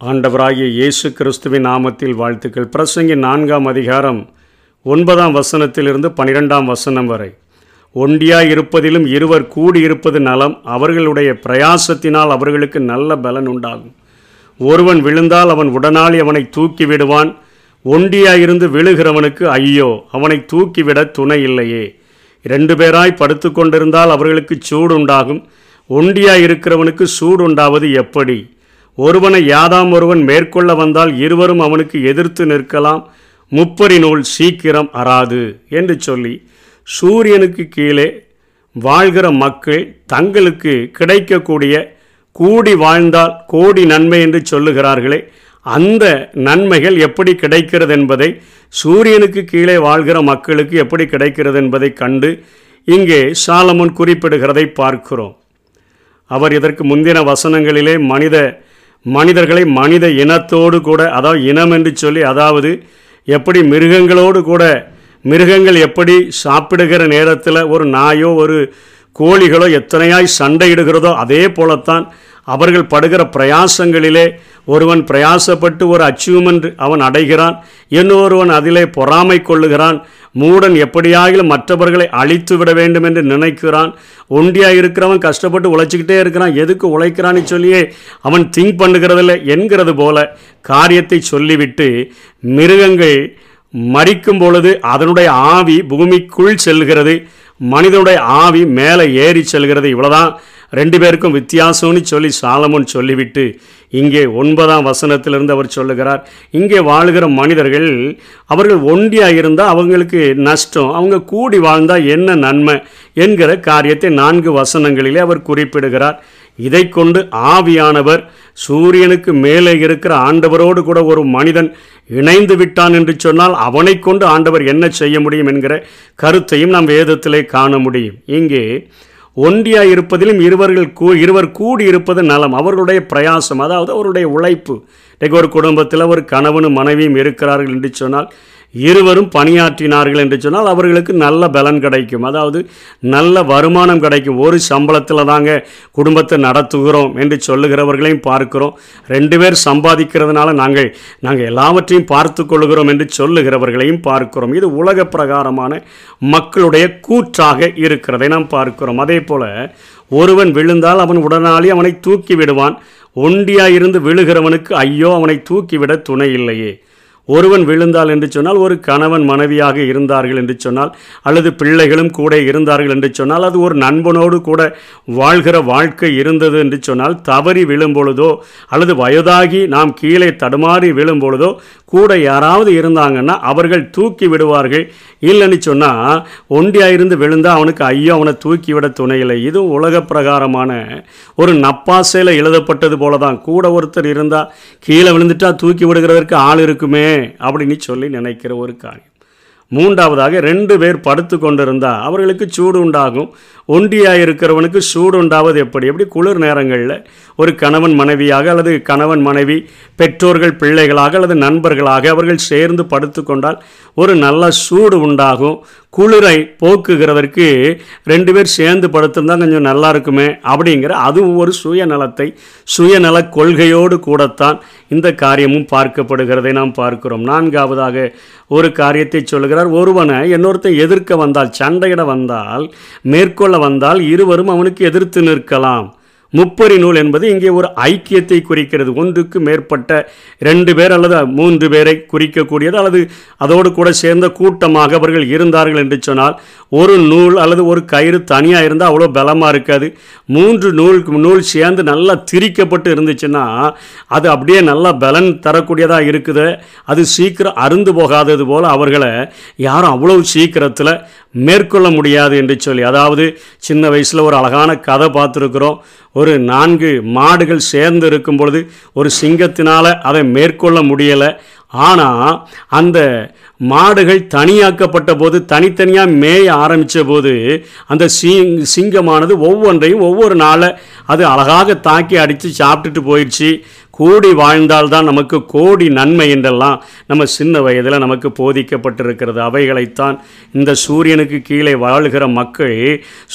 ஆண்டவராகிய இயேசு கிறிஸ்துவின் நாமத்தில் வாழ்த்துக்கள். பிரசங்கின் நான்காம் அதிகாரம் ஒன்பதாம் வசனத்திலிருந்து பனிரெண்டாம் வசனம் வரை. ஒண்டியாய் இருப்பதிலும் இருவர் கூடியிருப்பது நலம் அவர்களுடைய பிரயாசத்தினால் அவர்களுக்கு நல்ல பலன் உண்டாகும். ஒருவன் விழுந்தால் அவன் உடனாளி அவனை தூக்கி விடுவான். ஒண்டியாயிருந்து விழுகிறவனுக்கு ஐயோ அவனை தூக்கிவிட துணை இல்லையே. இரண்டு பேராய் படுத்து கொண்டிருந்தால் அவர்களுக்கு சூடு உண்டாகும். ஒண்டியாய் இருக்கிறவனுக்கு சூடு உண்டாவது எப்படி? ஒருவனை யாதாம் ஒருவன் மேற்கொள்ள வந்தால் இருவரும் அவனுக்கு எதிர்த்து நிற்கலாம். முப்பரி நூல் சீக்கிரம் அறாது என்று சொல்லி சூரியனுக்கு கீழே வாழ்கிற மக்கள் தங்களுக்கு கிடைக்கக்கூடிய கூடி வாழ்ந்தால் கோடி நன்மை என்று சொல்லுகிறார்களே அந்த நன்மைகள் எப்படி கிடைக்கிறது என்பதை சூரியனுக்கு கீழே வாழ்கிற மக்களுக்கு எப்படி கிடைக்கிறது என்பதை கண்டு இங்கே சாலமுன் குறிப்பிடுகிறதை பார்க்கிறோம். அவர் இதற்கு முந்தின வசனங்களிலே மனித மனிதர்களை மனித இனத்தோடு கூட அதாவது இனம் என்று சொல்லி அதாவது எப்படி மிருகங்களோடு கூட மிருகங்கள் எப்படி சாப்பிடுகிற நேரத்தில் ஒரு நாயோ ஒரு கோழிகளோ எத்தனையாய் சண்டையிடுகிறதோ அதே போலத்தான் அவர்கள் படுகிற பிரயாசங்களிலே ஒருவன் பிரயாசப்பட்டு ஒரு அச்சீவ்மெண்ட் அவன் அடைகிறான் இன்னொருவன் அதிலே பொறாமை கொள்ளுகிறான் மூடன் எப்படியாகிலும் மற்றவர்களை அழித்து விட வேண்டும் என்று நினைக்கிறான் ஒண்டியாக இருக்கிறவன் கஷ்டப்பட்டு உழைச்சிக்கிட்டே இருக்கிறான் எதுக்கு உழைக்கிறான்னு சொல்லியே அவன் திங்க் பண்ணுகிறதில்ல என்கிறது போல காரியத்தை சொல்லிவிட்டு மிருகங்கள் மறிக்கும் பொழுது அதனுடைய ஆவி பூமிக்குள் செல்கிறது மனிதனுடைய ஆவி மேலே ஏறி செல்கிறது. இவ்வளோதான் ரெண்டு பேருக்கும் வித்தியாசம்னு சொல்லி சாலமோன் சொல்லிவிட்டு இங்கே ஒன்பதாம் வசனத்திலிருந்து அவர் சொல்லுகிறார். இங்கே வாழுகிற மனிதர்கள் அவர்கள் ஒண்டியாக இருந்தால் அவங்களுக்கு நஷ்டம் அவங்க கூடி வாழ்ந்தால் என்ன நன்மை என்கிற காரியத்தை நான்கு வசனங்களிலே அவர் குறிப்பிடுகிறார். இதை கொண்டு ஆவியானவர் சூரியனுக்கு மேலே இருக்கிற ஆண்டவரோடு கூட ஒரு மனிதன் இணைந்து விட்டான் என்று சொன்னால் அவனை கொண்டு ஆண்டவர் என்ன செய்ய முடியும் என்கிற கருத்தையும் நாம் வேதத்திலே காண முடியும். இங்கே ஒண்டியாக இருப்பதிலும் இருவர்கள் கூ இருவர் கூடி இருப்பது நலம். அவர்களுடைய பிரயாசம் அதாவது அவருடைய உழைப்பு. இன்றைக்கு ஒரு குடும்பத்தில் ஒரு கணவனும் மனைவியும் இருக்கிறார்கள் என்று சொன்னால் இருவரும் பணியாற்றினார்கள் என்று சொன்னால் அவர்களுக்கு நல்ல பலன் கிடைக்கும். அதாவது நல்ல வருமானம் கிடைக்கும். ஒரு சம்பளத்தில் தாங்க குடும்பத்தை நடத்துகிறோம் என்று சொல்லுகிறவர்களையும் பார்க்கிறோம். ரெண்டு பேர் சம்பாதிக்கிறதுனால நாங்கள் நாங்கள் எல்லாவற்றையும் பார்த்து கொள்கிறோம் என்று சொல்லுகிறவர்களையும் பார்க்கிறோம். இது உலக பிரகாரமான மக்களுடைய கூற்றாக இருக்கிறதை நாம் பார்க்கிறோம். அதே போல் ஒருவன் விழுந்தால் அவன் உடனாளி அவனை தூக்கி விடுவான். ஒண்டியாயிருந்து விழுகிறவனுக்கு ஐயோ அவனை தூக்கிவிட துணை இல்லையே. ஒருவன் விழுந்தால் என்று சொன்னால் ஒரு கணவன் மனைவியாக இருந்தார்கள் என்று சொன்னால் அல்லது பிள்ளைகளும் கூட இருந்தார்கள் என்று சொன்னால் அது ஒரு நண்பனோடு கூட வாழ்கிற வாழ்க்கை இருந்தது என்று சொன்னால் தவறி விழும் பொழுதோ அல்லது வயதாகி நாம் கீழே தடுமாறி விழும் பொழுதோ கூட யாராவது இருந்தாங்கன்னா அவர்கள் தூக்கி விடுவார்கள். இல்லைன்னு சொன்னால் ஒண்டியாயிருந்து விழுந்தால் அவனுக்கு ஐயோ அவனை தூக்கி விட துணையில்லை இது உலக பிரகாரமான ஒரு நப்பாசையில் எழுதப்பட்டது போல தான் கூட ஒருத்தர் இருந்தால் கீழே விழுந்துட்டா தூக்கி விடுகிறதற்கு ஆள் இருக்குமே அப்படின்னு சொல்லி நினைக்கிற ஒரு காரியம். மூன்றாவதாக ரெண்டு பேர் படுத்து கொண்டிருந்தா அவர்களுக்கு சூடு உண்டாகும். ஒண்டியாக இருக்கிறவனுக்கு சூடு உண்டாவது எப்படி? எப்படி? குளிர் நேரங்களில் ஒரு கணவன் மனைவியாக அல்லது கணவன் மனைவி பெற்றோர்கள் பிள்ளைகளாக அல்லது நண்பர்களாக அவர்கள் சேர்ந்து படுத்து கொண்டால் ஒரு நல்ல சூடு உண்டாகும். குளிரை போக்குகிறதற்கு ரெண்டு பேர் சேர்ந்து படுத்திருந்தால் கொஞ்சம் நல்லா இருக்குமே அப்படிங்கிற அதுவும் ஒரு சுயநலத்தை சுயநல கொள்கையோடு கூடத்தான் இந்த காரியமும் பார்க்கப்படுகிறதை நாம் பார்க்கிறோம். நான்காவதாக ஒரு காரியத்தை சொல்கிறார் ஒருவனை இன்னொருத்தன் எதிர்க்க வந்தால் சண்டையிட வந்தால் மேற்கொள்ள வந்தால் இருவரும் அவனுக்கு எதிர்த்து நிற்கலாம். முப்பரி நூல் என்பது இங்கே ஒரு ஐக்கியத்தை குறிக்கிறது. ஒன்றுக்கு மேற்பட்ட ரெண்டு பேர் அல்லது மூன்று பேரை குறிக்கக்கூடியது அல்லது அதோடு கூட சேர்ந்த கூட்டமாக அவர்கள் இருந்தார்கள் என்று சொன்னால் ஒரு நூல் அல்லது ஒரு கயிறு தனியாக இருந்தால் அவ்வளோ பலமாக இருக்காது. மூன்று நூல் நூல் சேர்ந்து நல்லா திரிக்கப்பட்டு இருந்துச்சுன்னா அது அப்படியே நல்லா பலன் தரக்கூடியதாக இருக்குது. அது சீக்கிரம் அருந்து போகாதது போல் அவர்களை யாரும் அவ்வளோ சீக்கிரத்தில் மேற்கொள்ள முடியாது என்று சொல்லி அதாவது சின்ன வயசில் ஒரு அழகான கதை பார்த்துருக்குறோம். ஒரு நான்கு மாடுகள் சேர்ந்து இருக்கும் பொழுது ஒரு சிங்கத்தினால் அதை மேற்கொள்ள முடியலை. ஆனால் அந்த மாடுகள் தனியாக்கப்பட்ட போது தனித்தனியாக மேய ஆரம்பித்த போது அந்த சிங் சிங்கமானது ஒவ்வொன்றையும் ஒவ்வொரு நாளை அது அழகாக தாக்கி அடித்து சாப்பிட்டுட்டு போயிடுச்சு கூடி வாழ்ந்தால்தான் நமக்கு கோடி நன்மை என்றெல்லாம் நம்ம சின்ன வயதில் நமக்கு போதிக்கப்பட்டிருக்கிறது. அவைகளைத்தான் இந்த சூரியனுக்கு கீழே வாழ்கிற மக்கள்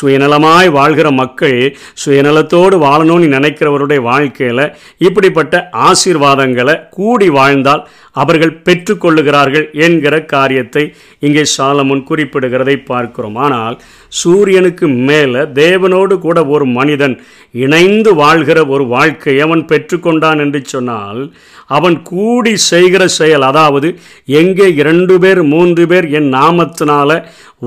சுயநலமாய் வாழ்கிற மக்கள் சுயநலத்தோடு வாழணும்னு நினைக்கிறவருடைய வாழ்க்கையில் இப்படிப்பட்ட ஆசீர்வாதங்களை கூடி வாழ்ந்தால் அவர்கள் பெற்றுக்கொள்ளுகிறார்கள் என்கிற காரியத்தை இங்கே சாலமுன் குறிப்பிடுகிறதை பார்க்கிறோம். ஆனால் சூரியனுக்கு மேலே தேவனோடு கூட ஒரு மனிதன் இணைந்து வாழ்கிற ஒரு வாழ்க்கை அவன் பெற்றுக்கொண்டான் என்று சொன்னால் அவன் கூடி செய்கிற செயல் அதாவது எங்கே இரண்டு பேர் மூன்று பேர் என் நாமத்தினால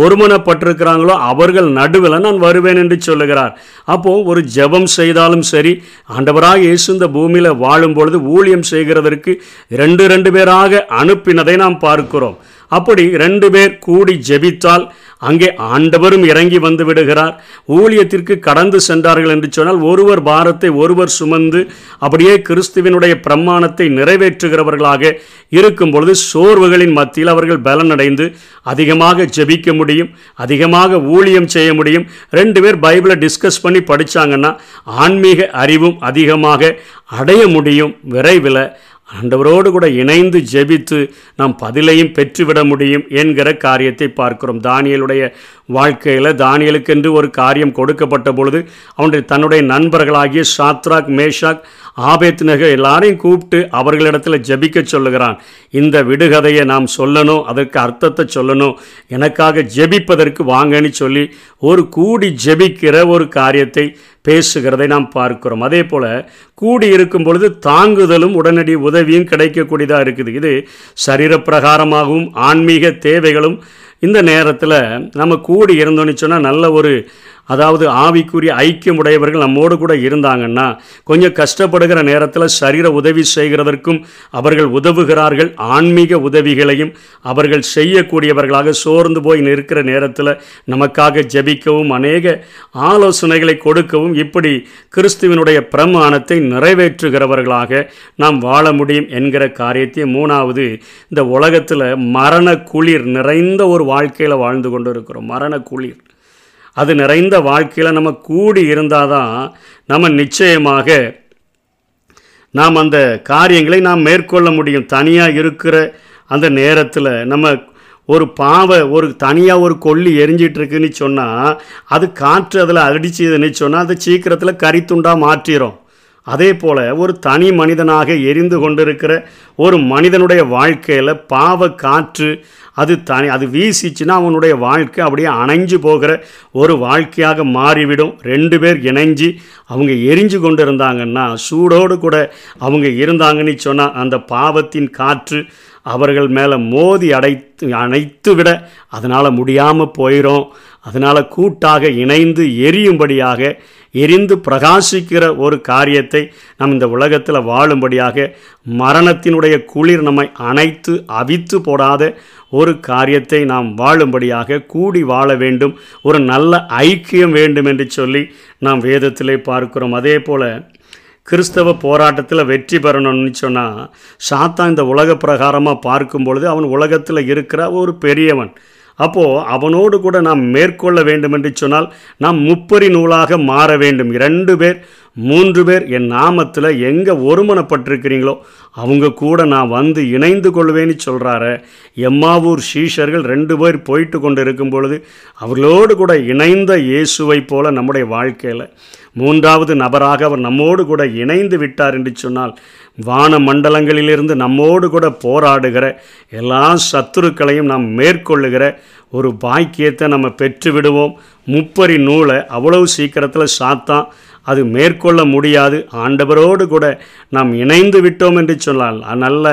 ஒருமனப்பட்டிருக்கிறாங்களோ அவர்கள் நடுவில் நான் வருவேன் என்று சொல்லுகிறார். அப்போது ஒரு ஜெபம் செய்தாலும் சரி ஆண்டவராக இயேசு இந்த பூமியில் வாழும் பொழுது ஊழியம் செய்கிறதற்கு ரெண்டு ரெண்டு பேராக அனுப்பினதை நாம் பார்க்கிறோம். அப்படி ரெண்டு பேர் கூடி ஜெபித்தால் அங்கே ஆண்டவரும் இறங்கி வந்து விடுகிறார். ஊழியத்திற்கு கடந்து சென்றார்கள் என்று சொன்னால் ஒருவர் பாரத்தை ஒருவர் சுமந்து அப்படியே கிறிஸ்துவினுடைய பிரமாணத்தை நிறைவேற்றுகிறவர்களாக இருக்கும் பொழுது சோர்வுகளின் மத்தியில் அவர்கள் பலனடைந்து அதிகமாக ஜெபிக்க முடியும் அதிகமாக ஊழியம் செய்ய முடியும். ரெண்டு பேர் பைபிளை டிஸ்கஸ் பண்ணி படித்தாங்கன்னா ஆன்மீக அறிவும் அதிகமாக அடைய முடியும் விரைவில். ஆண்டவரோடு கூட இணைந்து ஜெபித்து நாம் பதிலையும் பெற்றுவிட முடியும் என்கிற காரியத்தை பார்க்கிறோம். தானியலுடைய வாழ்க்கையில் தானியலுக்கென்று ஒரு காரியம் கொடுக்கப்பட்ட பொழுது அவனுடைய தன்னுடைய நண்பர்களாகிய சாத்ராக் மேஷாக் ஆபேத் நகர் எல்லாரையும் கூப்பிட்டு அவர்களிடத்தில் ஜெபிக்க சொல்லுகிறான். இந்த விடுகதையை நாம் சொல்லணும் அதற்கு அர்த்தத்தை சொல்லணும். எனக்காக ஜெபிப்பதற்கு வாங்கன்னு சொல்லி ஒரு கூடி ஜெபிக்கிற ஒரு காரியத்தை பேசுகிறதை நாம் பார்க்கிறோம். அதே போல் கூடி இருக்கும் பொழுது தாங்குதலும் உடனடி உதவியும் கிடைக்கக்கூடியதாக இருக்குது. இது சரீரப்பிரகாரமாகவும் ஆன்மீக தேவைகளும் இந்த நேரத்தில் நம்ம கூடி இருந்தோன்னு சொன்னால் நல்ல ஒரு அதாவது ஆவிக்குரிய ஐக்கியம் உடையவர்கள் நம்மோடு கூட இருந்தாங்கன்னா கொஞ்சம் கஷ்டப்படுகிற நேரத்தில் சரீர உதவி செய்கிறதற்கும் அவர்கள் உதவுகிறார்கள் ஆன்மீக உதவிகளையும் அவர்கள் செய்யக்கூடியவர்களாக சோர்ந்து போய் நிற்கிற நேரத்தில் நமக்காக ஜெபிக்கவும் அநேக ஆலோசனைகளை கொடுக்கவும் இப்படி கிறிஸ்துவனுடைய பிரமாணத்தை நிறைவேற்றுகிறவர்களாக நாம் வாழ முடியும் என்கிற காரியத்தை மூணாவது இந்த உலகத்தில் மரண குளிர் நிறைந்த ஒரு வாழ்க்கையில் வாழ்ந்து கொண்டு இருக்கிறோம் மரண குளிர். அது நிறைந்த வாழ்க்கையில் நம்ம கூடி இருந்தால் தான் நம்ம நிச்சயமாக நாம் அந்த காரியங்களை நாம் மேற்கொள்ள முடியும். தனியாக இருக்கிற அந்த நேரத்தில் நம்ம ஒரு பாவை ஒரு தனியாக ஒரு கொல்லி எரிஞ்சிட்ருக்குன்னு சொன்னால் அது காற்று அதில் அடிச்சுதுன்னு சொன்னால் அது சீக்கிரத்தில் கரித்துண்டாக மாற்றிடும் அதே போல் ஒரு தனி மனிதனாக எரிந்து கொண்டிருக்கிற ஒரு மனிதனுடைய வாழ்க்கையில் பாவ காற்று அது தனி அது வீசிச்சுன்னா அவனுடைய வாழ்க்கை அப்படியே அணைஞ்சு போகிற ஒரு வாழ்க்கையாக மாறிவிடும். ரெண்டு பேர் இணைஞ்சு அவங்க எரிஞ்சு கொண்டு இருந்தாங்கன்னா சூடோடு கூட அவங்க இருந்தாங்கன்னு சொன்னால் அந்த பாவத்தின் காற்று அவர்கள் மேலே மோதி அடைத்து அணைத்து விட அதனால் முடியாமல் போயிடும் அதனால் கூட்டாக இணைந்து எரியும்படியாக எரிந்து பிரகாசிக்கிற ஒரு காரியத்தை நம் இந்த உலகத்தில் வாழும்படியாக மரணத்தினுடைய குளிர் நம்மை அணைத்து அவித்து போடாத ஒரு காரியத்தை நாம் வாழும்படியாக கூடி வாழ வேண்டும். ஒரு நல்ல ஐக்கியம் வேண்டும் என்று சொல்லி நாம் வேதத்திலே பார்க்கிறோம். அதே போல் கிறிஸ்தவ போராட்டத்தில் வெற்றி பெறணும்னு சொன்னால் சாத்தான் இந்த உலக பிரகாரமாக பார்க்கும் பொழுது அவன் உலகத்தில் இருக்கிற ஒரு பெரியவன். அப்போது அவனோடு கூட நாம் மேற்கொள்ள வேண்டும் என்று சொன்னால் நாம் முப்பரி நூலாக மாற வேண்டும். இரண்டு பேர் மூன்று பேர் என் நாமத்தில் எங்கே ஒருமனப்பட்டிருக்கிறீங்களோ அவங்க கூட நான் வந்து இணைந்து கொள்வேன்னு சொல்கிறாரு எம்மாவூர் சீஷர்கள் ரெண்டு பேர் போயிட்டு கொண்டு இருக்கும் பொழுது அவர்களோடு கூட இணைந்த இயேசுவை போல நம்முடைய வாழ்க்கையில். மூன்றாவது நபராக அவர் நம்மோடு கூட இணைந்து விட்டார் என்று சொன்னால் வான மண்டலங்களிலிருந்து நம்மோடு கூட போராடுகிற எல்லா சத்துருக்களையும் நாம் மேற்கொள்ளுகிற ஒரு பாக்கியத்தை நம்ம பெற்று விடுவோம் முப்பரி நூலை அவ்வளவு சீக்கிரத்தில் சாத்தான். அது மேற்கொள்ள முடியாது. ஆண்டவரோடு கூட நாம் இணைந்து விட்டோம் என்று சொன்னால் நல்ல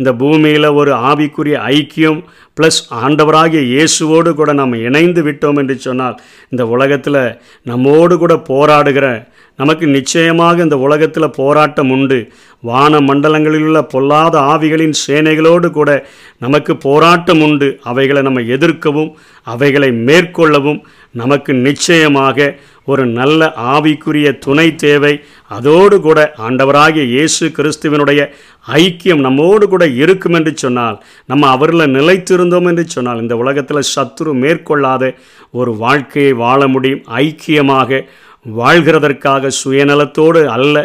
இந்த பூமியில் ஒரு ஆவிக்குரிய ஐக்கியம் ப்ளஸ் ஆண்டவராகிய இயேசுவோடு கூட நாம் இணைந்து விட்டோம் என்று சொன்னால் இந்த உலகத்தில் நம்மோடு கூட போராடுகிற நமக்கு நிச்சயமாக இந்த உலகத்தில் போராட்டம் உண்டு. வான மண்டலங்களில் உள்ள பொல்லாத ஆவிகளின் சேனைகளோடு கூட நமக்கு போராட்டம் உண்டு. அவைகளை நம்ம எதிர்க்கவும் அவைகளை மேற்கொள்ளவும் நமக்கு நிச்சயமாக ஒரு நல்ல ஆவிக்குரிய துணை தேவை. அதோடு கூட ஆண்டவராகிய இயேசு கிறிஸ்துவனுடைய ஐக்கியம் நம்மோடு கூட இருக்கும் என்று சொன்னால் நம்ம அவரில் நிலைத்திருந்தோம் என்று சொன்னால் இந்த உலகத்தில் சத்துரு மேற்கொள்ளாத ஒரு வாழ்க்கையை வாழ முடியும். ஐக்கியமாக வாழ்கிறதற்காக சுயநலத்தோடு அல்ல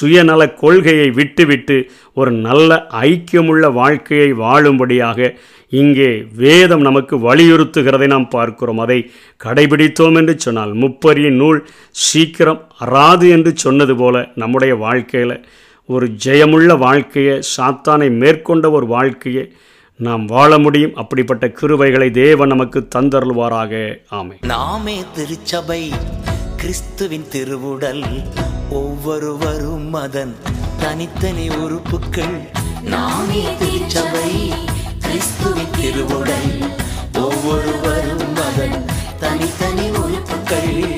சுயநல கொள்கையை விட்டுவிட்டு ஒரு நல்ல ஐக்கியமுள்ள வாழ்க்கையை வாழும்படியாக இங்கே வேதம் நமக்கு வலியுறுத்துகிறதை நாம் பார்க்கிறோம். அதை கடைபிடித்தோம் என்று சொன்னால் முப்பரிய நூல் சீக்கிரம் அறாது என்று சொன்னது போல நம்முடைய வாழ்க்கையில் ஒரு ஜெயமுள்ள வாழ்க்கையை சாத்தானை மேற்கொண்ட ஒரு வாழ்க்கையை நாம் வாழ முடியும். அப்படிப்பட்ட கிருவைகளை தேவன் நமக்கு தந்தருள்வாராக. ஆமை நாமே திருச்சபை கிறிஸ்துவின் திருவுடல். ஒவ்வொருவரும் அதன் தனித்தனி உறுப்புக்கள். நாமே திருச்சபை கிறிஸ்துவின் திருவுடல். ஒவ்வொருவரும் அதன் தனித்தனி உறுப்புக்கள்.